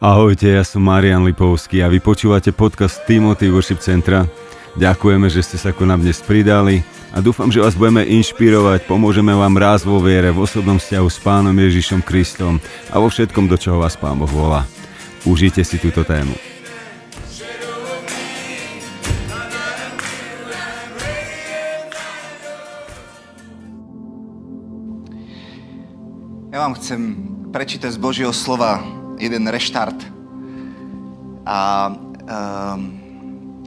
Ahojte, ja som Marian Lipovský a vy počúvate podcast Timothy Worship Centra. Ďakujeme, že ste sa ku nám dnes pridali a dúfam, že vás budeme inšpirovať, pomôžeme vám rásť vo viere, v osobnom vzťahu s Pánom Ježišom Kristom a vo všetkom, do čoho vás Pán Boh volá. Užite si túto tému. Ja vám chcem prečítať z Božieho slova jeden reštart. A um,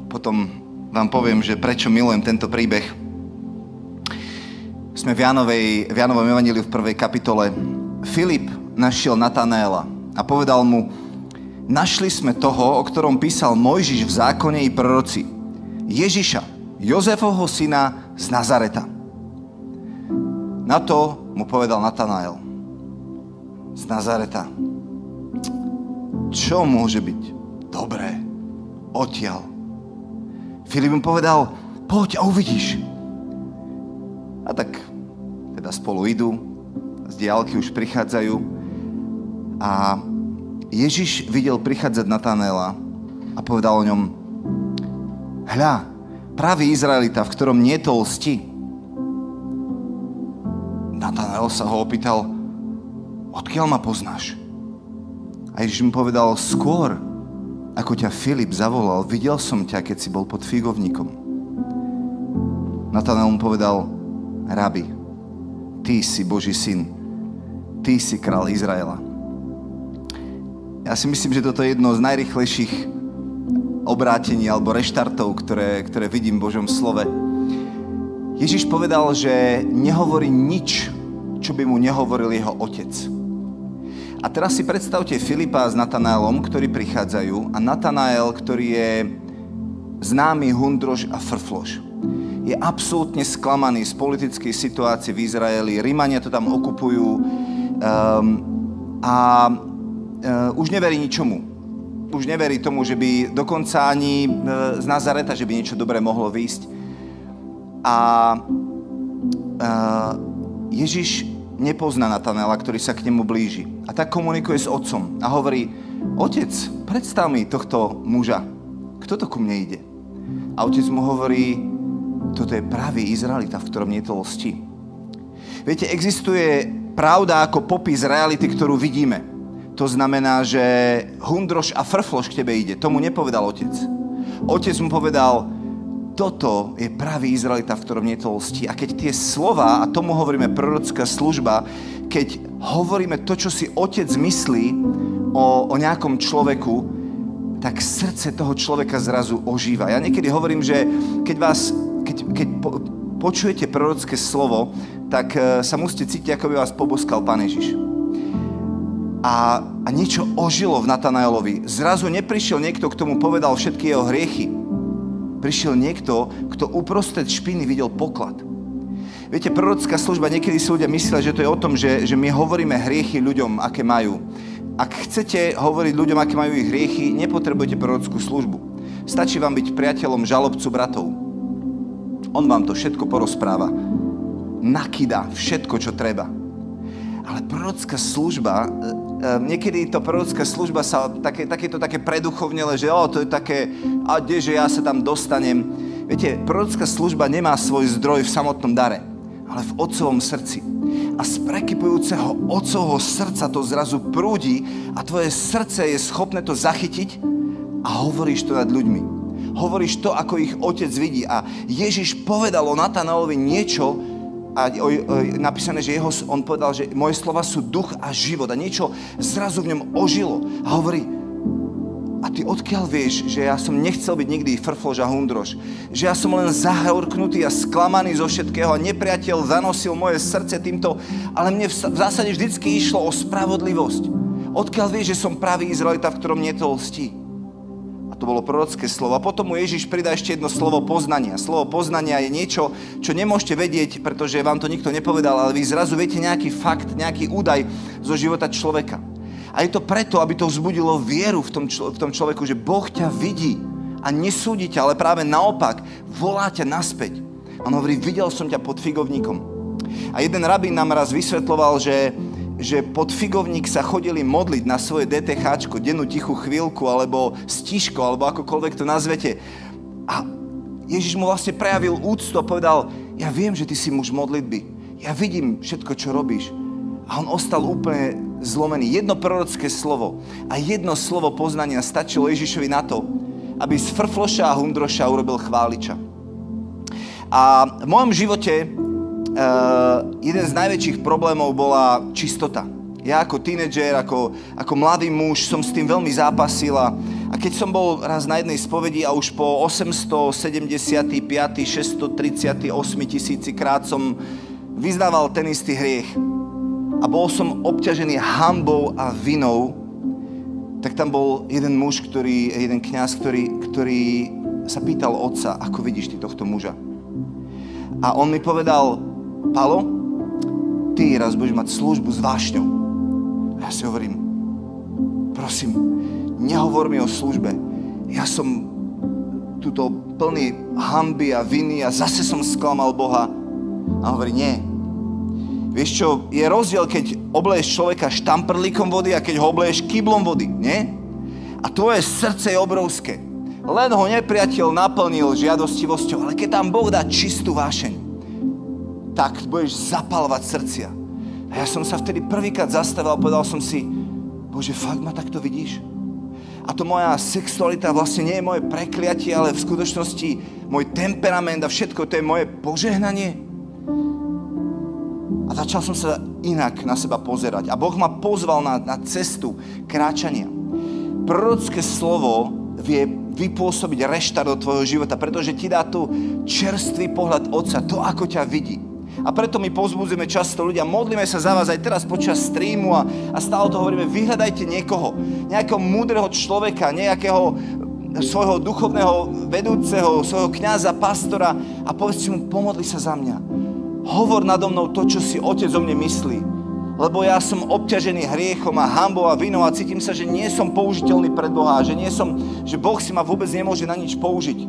potom vám poviem, že prečo milujem tento príbeh. Sme v, Janovej, v Janovom evaníliu v prvej kapitole. Filip našiel Natanaela a povedal mu, našli sme toho, o ktorom písal Mojžiš v zákone i proroci. Ježiša, Jozefovho syna z Nazareta. Na to mu povedal Natanael. Z Nazareta čo môže byť dobré odtiaľ. Filip mu povedal, poď a uvidíš. A tak teda spolu idú, z diálky už prichádzajú a Ježiš videl prichádzať Natanela a povedal o ňom, hľa, pravý Izraelita, v ktorom nie to lsti. Natanael sa ho opýtal, odkiaľ ma poznáš? A Ježiš mu povedal, skôr ako ťa Filip zavolal, videl som ťa, keď si bol pod figovníkom. Natanael mu povedal, rabi, ty si Boží syn, ty si král Izraela. Ja si myslím, že toto je jedno z najrychlejších obrátení alebo reštartov, ktoré, ktoré vidím v Božom slove. Ježiš povedal, že nehovorí nič, čo by mu nehovoril jeho otec. A teraz si predstavte Filipa s Natanaelom, ktorí prichádzajú a Natanael, ktorý je známy hundrož a frflož. Je absolútne sklamaný z politickej situácie v Izraeli. Rímania to tam okupujú um, a uh, už neverí ničomu. Už neverí tomu, že by dokonca ani uh, z Nazareta, že by niečo dobré mohlo výjsť. A uh, Ježiš nepozná Natanela, ktorý sa k nemu blíži. A tak komunikuje s otcom a hovorí, otec, predstav mi tohto muža. Kto to ku mne ide? A otec mu hovorí, toto je pravý Izraelita, v ktorom nie to lsti. Viete, existuje pravda ako popis reality, ktorú vidíme. To znamená, že hundroš a frfloš k tebe ide. Tomu nepovedal otec. Otec mu povedal, toto je pravý Izraelita, v ktorom nie to lsti. A keď tie slova, a tomu hovoríme prorocká služba, keď hovoríme to, čo si otec myslí o, o nejakom človeku, tak srdce toho človeka zrazu ožíva. Ja niekedy hovorím, že keď vás, keď, keď po, počujete prorocké slovo, tak uh, sa musíte cítiť, ako by vás poboskal Pán Ježiš. A, a niečo ožilo v Natanaelovi. Zrazu neprišiel niekto, k tomu povedal všetky jeho hriechy prišiel niekto, kto uprostred špiny videl poklad. Viete, prorocká služba, niekedy si ľudia myslia, že to je o tom, že, že my hovoríme hriechy ľuďom, aké majú. Ak chcete hovoriť ľuďom, aké majú ich hriechy, nepotrebujete prorockú službu. Stačí vám byť priateľom žalobcu bratov. On vám to všetko porozpráva. Nakida všetko, čo treba. Ale prorocká služba Ehm, niekedy to prorocká služba sa také, takéto také preduchovnele, že o, to je také, a kde, že ja sa tam dostanem. Viete, prorocká služba nemá svoj zdroj v samotnom dare, ale v otcovom srdci. A z prekypujúceho otcovho srdca to zrazu prúdi a tvoje srdce je schopné to zachytiť a hovoríš to nad ľuďmi. Hovoríš to, ako ich otec vidí. A Ježiš povedal o Natanaovi niečo, a napísané, že jeho, on povedal, že moje slova sú duch a život a niečo zrazu v ňom ožilo. A hovorí, ty odkiaľ vieš, že ja som nechcel byť nikdy frflož a hundrož? Že ja som len zahorknutý a sklamaný zo všetkého a nepriateľ zanosil moje srdce týmto, ale mne v zásade vždycky išlo o spravodlivosť. Odkiaľ vieš, že som pravý Izraelita, v ktorom nie to lstí? to bolo prorocké slovo. A potom mu Ježiš pridá ešte jedno slovo poznania. Slovo poznania je niečo, čo nemôžete vedieť, pretože vám to nikto nepovedal, ale vy zrazu viete nejaký fakt, nejaký údaj zo života človeka. A je to preto, aby to vzbudilo vieru v tom, člo- v tom človeku, že Boh ťa vidí a nesúdi ťa, ale práve naopak volá ťa naspäť. On hovorí, videl som ťa pod figovníkom. A jeden rabín nám raz vysvetloval, že, že pod figovník sa chodili modliť na svoje DTH, dennú tichú chvíľku, alebo stižko, alebo akokoľvek to nazvete. A Ježiš mu vlastne prejavil úctu a povedal, ja viem, že ty si muž modlitby. Ja vidím všetko, čo robíš. A on ostal úplne zlomený. Jedno prorocké slovo a jedno slovo poznania stačilo Ježišovi na to, aby z frfloša a hundroša urobil chváliča. A v mojom živote uh, jeden z najväčších problémov bola čistota. Ja ako tínedžer, ako, ako mladý muž som s tým veľmi zápasil a, a keď som bol raz na jednej spovedi a už po 875. 638 tisíci krát som vyznával ten istý hriech a bol som obťažený hambou a vinou, tak tam bol jeden muž, ktorý, jeden kňaz, ktorý, ktorý sa pýtal otca, ako vidíš ty tohto muža. A on mi povedal, Palo, ty raz budeš mať službu s vášňou. A ja si hovorím, prosím, nehovor mi o službe. Ja som tuto plný hamby a viny a zase som sklamal Boha. A hovorí, nie. Vieš čo, je rozdiel, keď obleješ človeka štamprlíkom vody a keď ho obleješ kyblom vody, nie? A tvoje srdce je obrovské. Len ho nepriateľ naplnil žiadostivosťou, ale keď tam Boh dá čistú vášeň, tak budeš zapalovať srdcia. A ja som sa vtedy prvýkrát zastavil a povedal som si, Bože, fakt ma takto vidíš? A to moja sexualita vlastne nie je moje prekliatie, ale v skutočnosti môj temperament a všetko to je moje požehnanie. A začal som sa inak na seba pozerať. A Boh ma pozval na, na cestu kráčania. Prorocké slovo vie vypôsobiť reštart do tvojho života, pretože ti dá tu čerstvý pohľad Otca, to, ako ťa vidí. A preto my pozbudzujeme často ľudia, modlíme sa za vás aj teraz počas streamu a, a stále to hovoríme, vyhľadajte niekoho, nejakého múdreho človeka, nejakého svojho duchovného vedúceho, svojho kňaza, pastora a povedzte mu, pomodli sa za mňa. Hovor nado mnou to, čo si otec o mne myslí. Lebo ja som obťažený hriechom a hambou a vinou a cítim sa, že nie som použiteľný pred Boha, že, nie som, že Boh si ma vôbec nemôže na nič použiť.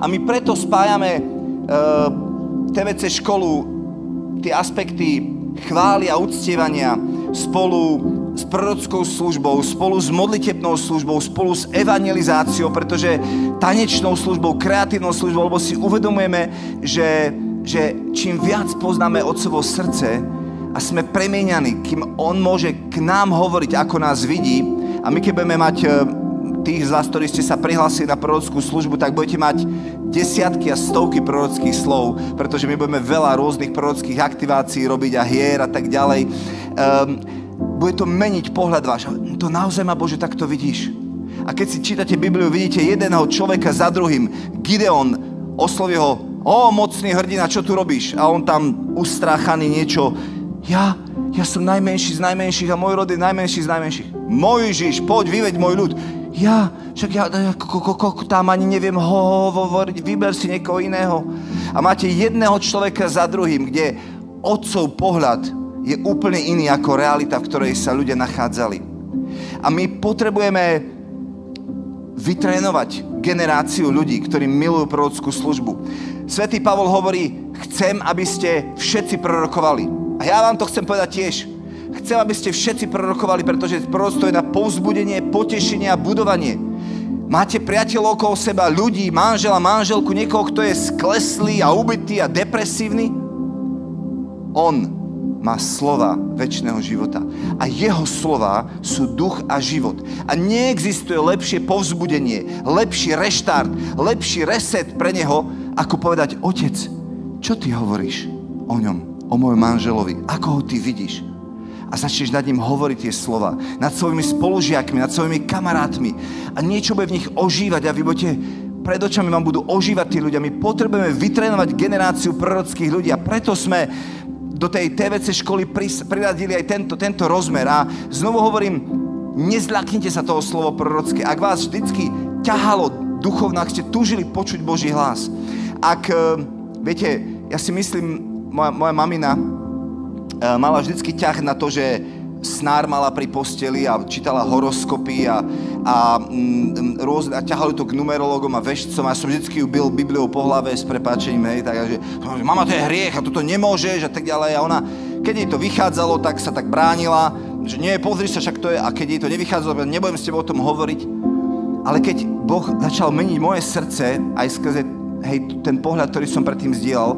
A my preto spájame uh, TVC školu tie aspekty chvály a uctievania spolu s prorockou službou, spolu s modlitebnou službou, spolu s evangelizáciou, pretože tanečnou službou, kreatívnou službou, lebo si uvedomujeme, že, že čím viac poznáme Otcovo srdce a sme premienianí, kým On môže k nám hovoriť, ako nás vidí, a my keď budeme mať eh, tých z vás, ktorí ste sa prihlásili na prorockú službu, tak budete mať desiatky a stovky prorockých slov, pretože my budeme veľa rôznych prorockých aktivácií robiť a hier a tak ďalej. Um, bude to meniť pohľad váš. To naozaj ma, Bože, takto vidíš. A keď si čítate Bibliu, vidíte jedného človeka za druhým. Gideon osloví ho, o, mocný hrdina, čo tu robíš? A on tam ustráchaný niečo. Ja, ja som najmenší z najmenších a môj rod je najmenší z najmenších. Mojžiš, poď, vyveď môj ľud ja, však ja, ja ko, ko, ko, tam ani neviem hovoriť, vyber si niekoho iného. A máte jedného človeka za druhým, kde otcov pohľad je úplne iný ako realita, v ktorej sa ľudia nachádzali. A my potrebujeme vytrénovať generáciu ľudí, ktorí milujú prorockú službu. Svetý Pavol hovorí, chcem, aby ste všetci prorokovali. A ja vám to chcem povedať tiež. Chcem, aby ste všetci prorokovali, pretože proroctvo je na povzbudenie, potešenie a budovanie. Máte priateľov okolo seba, ľudí, manžela, manželku, niekoho, kto je skleslý a ubitý a depresívny? On má slova väčšného života. A jeho slova sú duch a život. A neexistuje lepšie povzbudenie, lepší reštart, lepší reset pre neho, ako povedať, otec, čo ty hovoríš o ňom, o mojom manželovi? Ako ho ty vidíš? a začneš nad ním hovoriť tie slova. Nad svojimi spolužiakmi, nad svojimi kamarátmi. A niečo bude v nich ožívať a vy budete pred očami vám budú ožívať tí ľudia. My potrebujeme vytrénovať generáciu prorockých ľudí a preto sme do tej TVC školy priradili aj tento, tento rozmer. A znovu hovorím, nezľaknite sa toho slovo prorocké. Ak vás vždycky ťahalo duchovno, ak ste túžili počuť Boží hlas. Ak, eh, viete, ja si myslím, moja, moja mamina, E, mala vždycky ťah na to, že snár mala pri posteli a čítala horoskopy a, a, mm, rôzne, a ťahali to k numerologom a vešcom. A som vždycky ju bil Bibliou po hlave s prepačením, hej, tak, že mama to je hriech a toto nemôžeš a tak ďalej. A ona, keď jej to vychádzalo, tak sa tak bránila, že nie, pozri sa, však to je, a keď jej to nevychádzalo, nebudem s tebou o tom hovoriť, ale keď Boh začal meniť moje srdce, aj skrze hej, ten pohľad, ktorý som predtým zdieľal,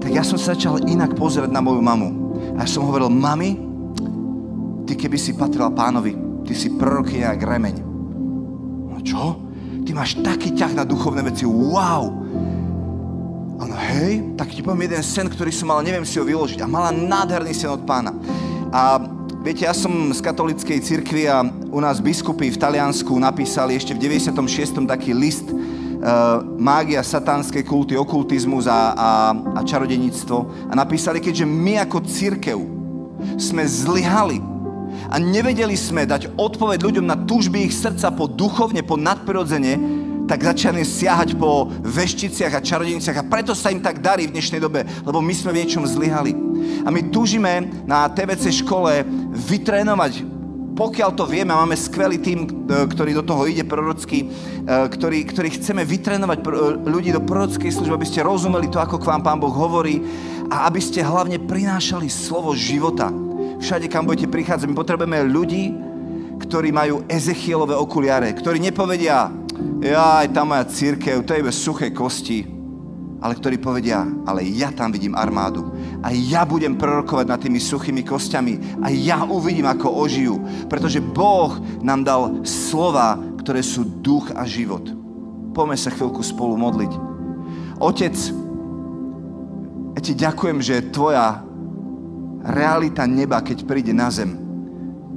tak ja som sa začal inak pozerať na moju mamu. A ja som hovoril, mami, ty keby si patrila pánovi, ty si prorokyňa a gremeň. No čo? Ty máš taký ťah na duchovné veci, wow! Áno, hej, tak ti poviem jeden sen, ktorý som mal, neviem si ho vyložiť. A mala nádherný sen od pána. A viete, ja som z katolíckej cirkvi a u nás biskupy v Taliansku napísali ešte v 96. taký list uh, mágia, satánske kulty, okultizmus a, a, a čarodeníctvo. A napísali, keďže my ako církev sme zlyhali a nevedeli sme dať odpoveď ľuďom na túžby ich srdca po duchovne, po nadprirodzene, tak začali siahať po vešticiach a čarodejniciach a preto sa im tak darí v dnešnej dobe, lebo my sme v niečom zlyhali. A my túžime na TVC škole vytrénovať pokiaľ to vieme, máme skvelý tým, e, ktorý do toho ide prorocký, e, ktorý, ktorý chceme vytrénovať ľudí do prorockej služby, aby ste rozumeli to, ako k vám Pán Boh hovorí a aby ste hlavne prinášali slovo života. Všade, kam budete prichádzať, my potrebujeme ľudí, ktorí majú Ezechielové okuliare, ktorí nepovedia, aj tá moja církev, to je iba suché kosti, ale ktorí povedia, ale ja tam vidím armádu. A ja budem prorokovať nad tými suchými kostiami. A ja uvidím, ako ožijú. Pretože Boh nám dal slova, ktoré sú duch a život. Poďme sa chvíľku spolu modliť. Otec, ja ti ďakujem, že tvoja realita neba, keď príde na zem,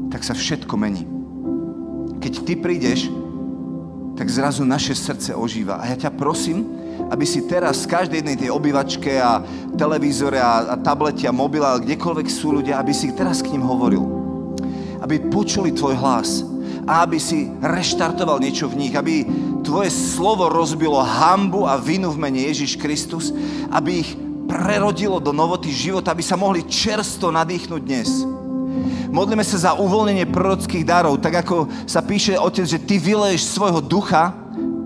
tak sa všetko mení. Keď ty prídeš, tak zrazu naše srdce ožíva. A ja ťa prosím, aby si teraz z každej jednej tej obývačke a televízore a, a tablete a mobile, ale kdekoľvek sú ľudia, aby si teraz k ním hovoril. Aby počuli tvoj hlas a aby si reštartoval niečo v nich, aby tvoje slovo rozbilo hambu a vinu v mene Ježiš Kristus, aby ich prerodilo do novoty života, aby sa mohli čersto nadýchnuť dnes. Modlíme sa za uvoľnenie prorockých darov, tak ako sa píše, Otec, že Ty vyleješ svojho ducha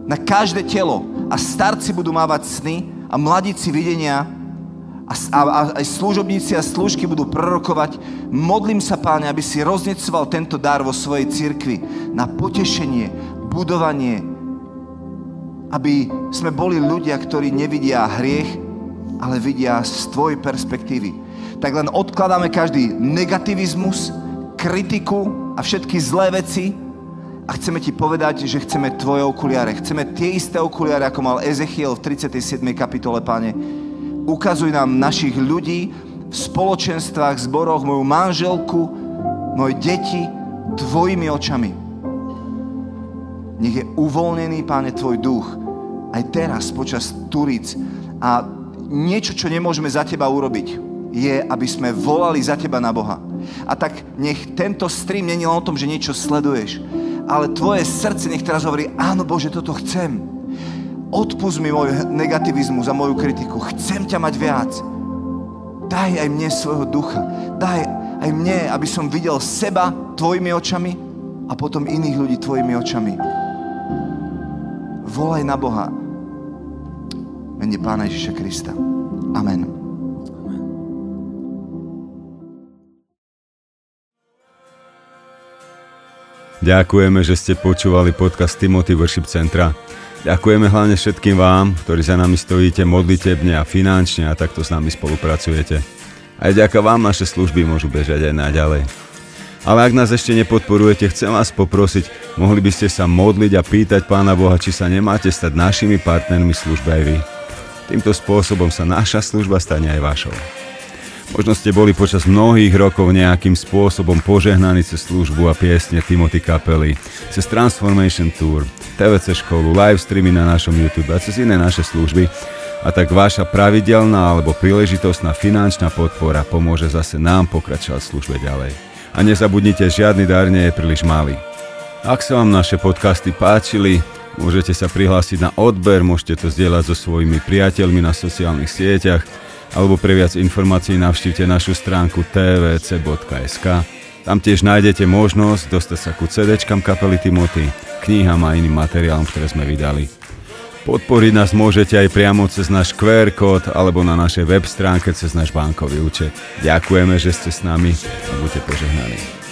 na každé telo a starci budú mávať sny a mladíci videnia a, a, a aj služobníci a služky budú prorokovať. Modlím sa, Páne, aby si roznecoval tento dar vo svojej cirkvi na potešenie, budovanie, aby sme boli ľudia, ktorí nevidia hriech, ale vidia z Tvojej perspektívy tak len odkladáme každý negativizmus, kritiku a všetky zlé veci a chceme ti povedať, že chceme tvoje okuliare. Chceme tie isté okuliare, ako mal Ezechiel v 37. kapitole, páne. Ukazuj nám našich ľudí v spoločenstvách, zboroch, moju manželku, moje deti, tvojimi očami. Nech je uvoľnený, páne, tvoj duch aj teraz počas Turíc a niečo, čo nemôžeme za teba urobiť je, aby sme volali za teba na Boha. A tak nech tento stream není len o tom, že niečo sleduješ, ale tvoje srdce nech teraz hovorí, áno Bože, toto chcem. Odpust mi môj negativizmus a moju kritiku. Chcem ťa mať viac. Daj aj mne svojho ducha. Daj aj mne, aby som videl seba tvojimi očami a potom iných ľudí tvojimi očami. Volaj na Boha. Mene Pána Ježiša Krista. Amen. Ďakujeme, že ste počúvali podcast Timothy Worship Centra. Ďakujeme hlavne všetkým vám, ktorí za nami stojíte modlitebne a finančne a takto s nami spolupracujete. Aj ďaká vám naše služby môžu bežať aj naďalej. Ale ak nás ešte nepodporujete, chcem vás poprosiť, mohli by ste sa modliť a pýtať Pána Boha, či sa nemáte stať našimi partnermi služby aj vy. Týmto spôsobom sa naša služba stane aj vašou. Možno ste boli počas mnohých rokov nejakým spôsobom požehnaní cez službu a piesne Timothy Kapely, cez Transformation Tour, TVC školu, live streamy na našom YouTube a cez iné naše služby. A tak vaša pravidelná alebo príležitostná finančná podpora pomôže zase nám pokračovať v službe ďalej. A nezabudnite, žiadny dar nie je príliš malý. Ak sa vám naše podcasty páčili, môžete sa prihlásiť na odber, môžete to zdieľať so svojimi priateľmi na sociálnych sieťach alebo pre viac informácií navštívte našu stránku tvc.sk Tam tiež nájdete možnosť dostať sa ku CDčkam kapely Timothy, knihám a iným materiálom, ktoré sme vydali. Podporiť nás môžete aj priamo cez náš QR kód alebo na našej web stránke cez náš bankový účet. Ďakujeme, že ste s nami a buďte požehnaní.